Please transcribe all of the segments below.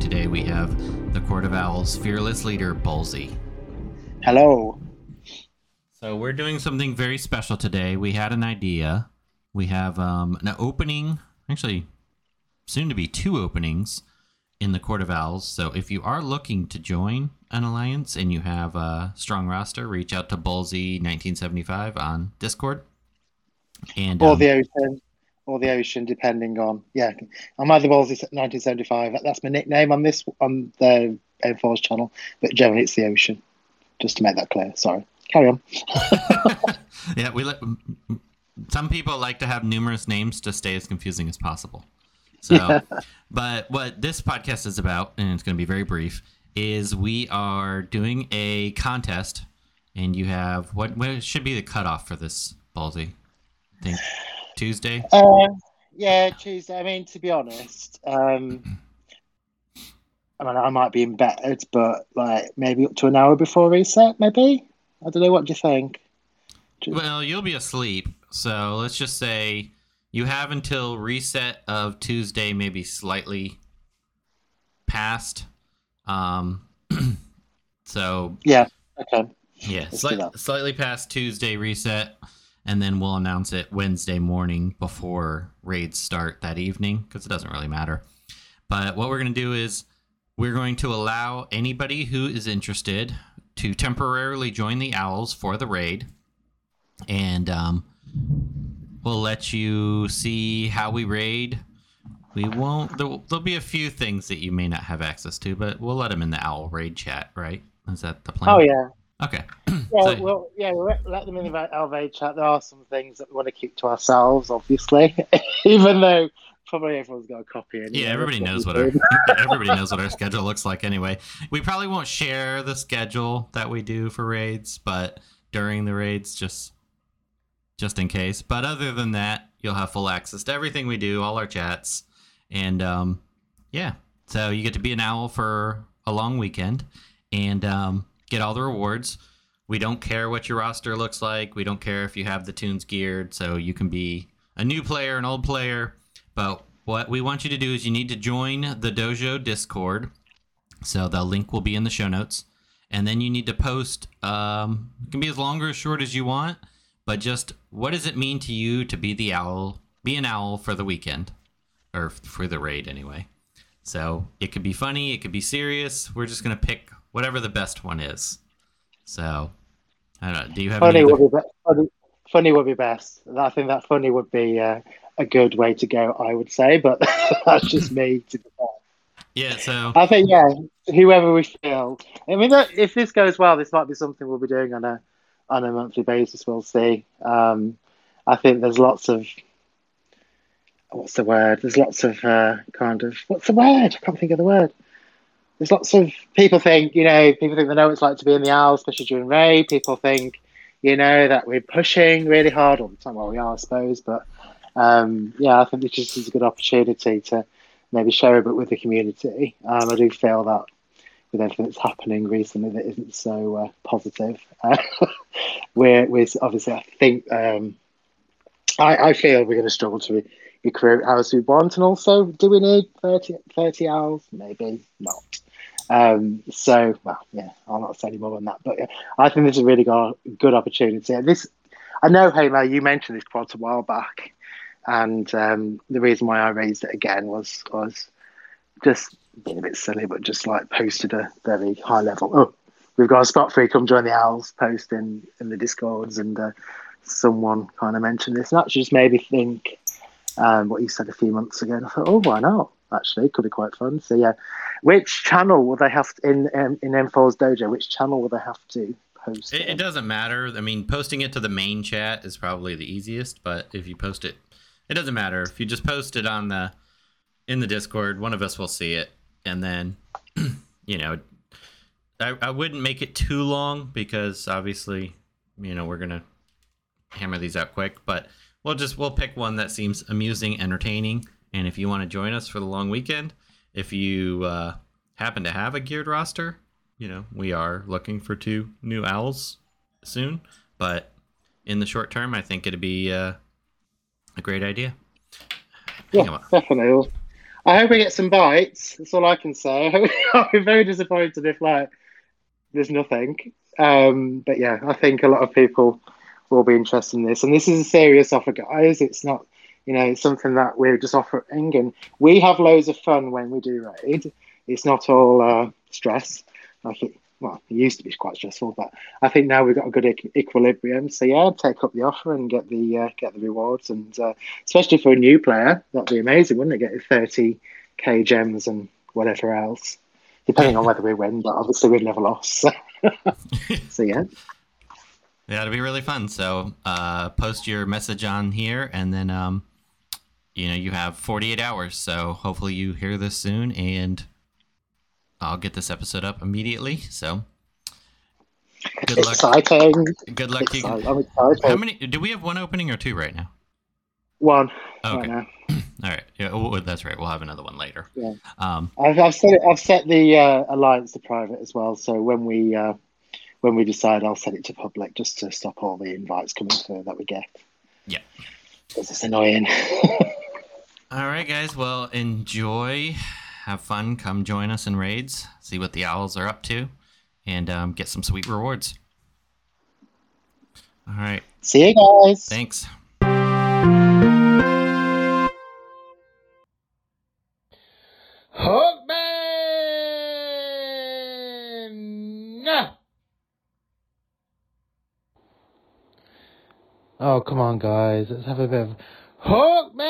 today, we have the Court of Owls fearless leader, Ballsy. Hello. So we're doing something very special today. We had an idea. We have um, an opening, actually, soon to be two openings in the Court of Owls. So if you are looking to join an alliance and you have a strong roster, reach out to Ballsy1975 on Discord. And or um, the ocean, or the ocean, depending on yeah. I'm either Ballsy 1975. That's my nickname on this on the Enforce channel, but generally it's the ocean. Just to make that clear. Sorry. Carry on. yeah, we let some people like to have numerous names to stay as confusing as possible. So, yeah. but what this podcast is about, and it's going to be very brief, is we are doing a contest, and you have what? What should be the cutoff for this, Ballsy? I think Tuesday. Uh, yeah, Tuesday. I mean, to be honest, um, I mean, I might be in bed, but like maybe up to an hour before reset, maybe. I don't know. What do you think? Well, you'll be asleep, so let's just say you have until reset of Tuesday, maybe slightly past. Um, so yeah, okay. Yeah, slight, slightly past Tuesday reset, and then we'll announce it Wednesday morning before raids start that evening because it doesn't really matter. But what we're going to do is we're going to allow anybody who is interested to temporarily join the Owls for the raid, and um, we'll let you see how we raid. We won't. There'll, there'll, be a few things that you may not have access to, but we'll let them in the Owl raid chat, right? Is that the plan? Oh yeah. Okay. yeah, so, well, yeah, we'll let them in the Owl chat. There are some things that we want to keep to ourselves, obviously, even though probably everyone's got a copy. Anyway. Yeah, everybody knows what our everybody knows what our schedule looks like anyway. We probably won't share the schedule that we do for raids, but during the raids, just just in case. But other than that, you'll have full access to everything we do, all our chats, and um, yeah. So you get to be an owl for a long weekend and um, get all the rewards. We don't care what your roster looks like. We don't care if you have the tunes geared, so you can be a new player, an old player but what we want you to do is you need to join the Dojo Discord. So the link will be in the show notes. And then you need to post, um, it can be as long or as short as you want, but just what does it mean to you to be the owl, be an owl for the weekend? Or for the raid, anyway. So it could be funny, it could be serious. We're just going to pick whatever the best one is. So, I don't know. Do you have funny? Would be, funny, funny would be best. I think that funny would be uh, a good way to go, I would say, but that's just me to Yeah, so I think yeah, whoever we feel. I mean, if this goes well, this might be something we'll be doing on a on a monthly basis. We'll see. Um, I think there's lots of what's the word? There's lots of uh, kind of what's the word? I can't think of the word. There's lots of people think you know people think they know what it's like to be in the owl, especially during raid. People think you know that we're pushing really hard all the time. Well, we are, I suppose, but um, yeah, I think this just is a good opportunity to maybe share a bit with the community. Um, I do feel that with everything that's happening recently that isn't so uh, positive. Uh, we're, we're obviously, I think, um, I, I feel we're going to struggle to recruit as we want. And also, do we need 30, 30 hours? Maybe not. Um, so, well, yeah, I'll not say any more on that. But yeah, I think this is a really good, good opportunity. And this, I know, Halo, you mentioned this quite a while back. And um, the reason why I raised it again was was just being a bit silly, but just like posted a very high level. Oh, we've got a spot free. Come join the Owls. Post in in the discords, and uh, someone kind of mentioned this, and that just made me think um, what you said a few months ago. And I thought, oh, why not? Actually, could be quite fun. So yeah, which channel will they have to, in um, in M4's dojo? Which channel will they have to post? It, it, doesn't matter. I mean, posting it to the main chat is probably the easiest, but if you post it it doesn't matter if you just post it on the in the Discord. One of us will see it, and then you know, I, I wouldn't make it too long because obviously, you know, we're gonna hammer these out quick. But we'll just we'll pick one that seems amusing, entertaining, and if you want to join us for the long weekend, if you uh, happen to have a geared roster, you know, we are looking for two new owls soon, but in the short term, I think it'd be uh, a great idea. Yeah, definitely. I hope we get some bites. That's all I can say. I'll be very disappointed if like there's nothing. Um, but yeah, I think a lot of people will be interested in this. And this is a serious offer, guys. It's not, you know, something that we're just offering, and we have loads of fun when we do raid. It's not all uh, stress. Like it, well, it used to be quite stressful, but I think now we've got a good equ- equilibrium. So yeah, take up the offer and get the uh, get the rewards, and uh, especially for a new player, that'd be amazing, wouldn't it? Get thirty k gems and whatever else, depending on whether we win. But obviously, we'd never lost. so yeah. Yeah, it'll be really fun. So uh, post your message on here, and then um, you know you have 48 hours. So hopefully you hear this soon, and I'll get this episode up immediately. So good luck. Exciting. Good luck to you. I'm excited. How many? Do we have one opening or two right now? One. Okay. Right. All right. Yeah, oh, that's right. We'll have another one later. Yeah. Um, I've, I've set it, I've set the uh, alliance to private as well. So when we uh, when we decide, I'll set it to public just to stop all the invites coming through that we get. Yeah. Because it's annoying. all right, guys. Well, enjoy. Have fun. Come join us in raids. See what the owls are up to, and um, get some sweet rewards. All right. See you guys. Thanks. Hookman! Oh, come on, guys. Let's have a bit of Hookman!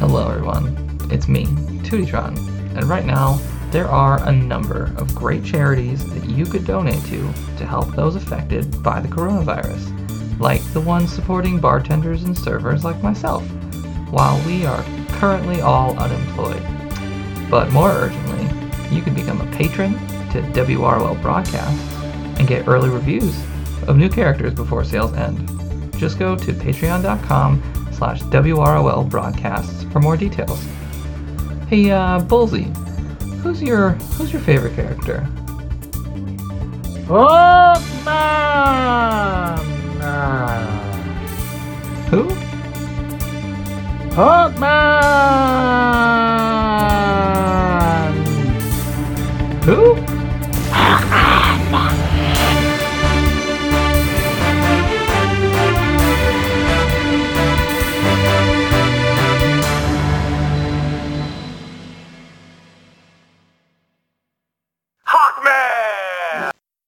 Hello, everyone. It's me, Tutitron, and right now there are a number of great charities that you could donate to to help those affected by the coronavirus, like the ones supporting bartenders and servers like myself, while we are currently all unemployed. But more urgently, you can become a patron to WROL Broadcasts and get early reviews of new characters before sales end. Just go to patreon.com slash WROL broadcasts for more details. Hey, uh, Bullsy, who's your who's your favorite character? Hookman! Who? Hookman!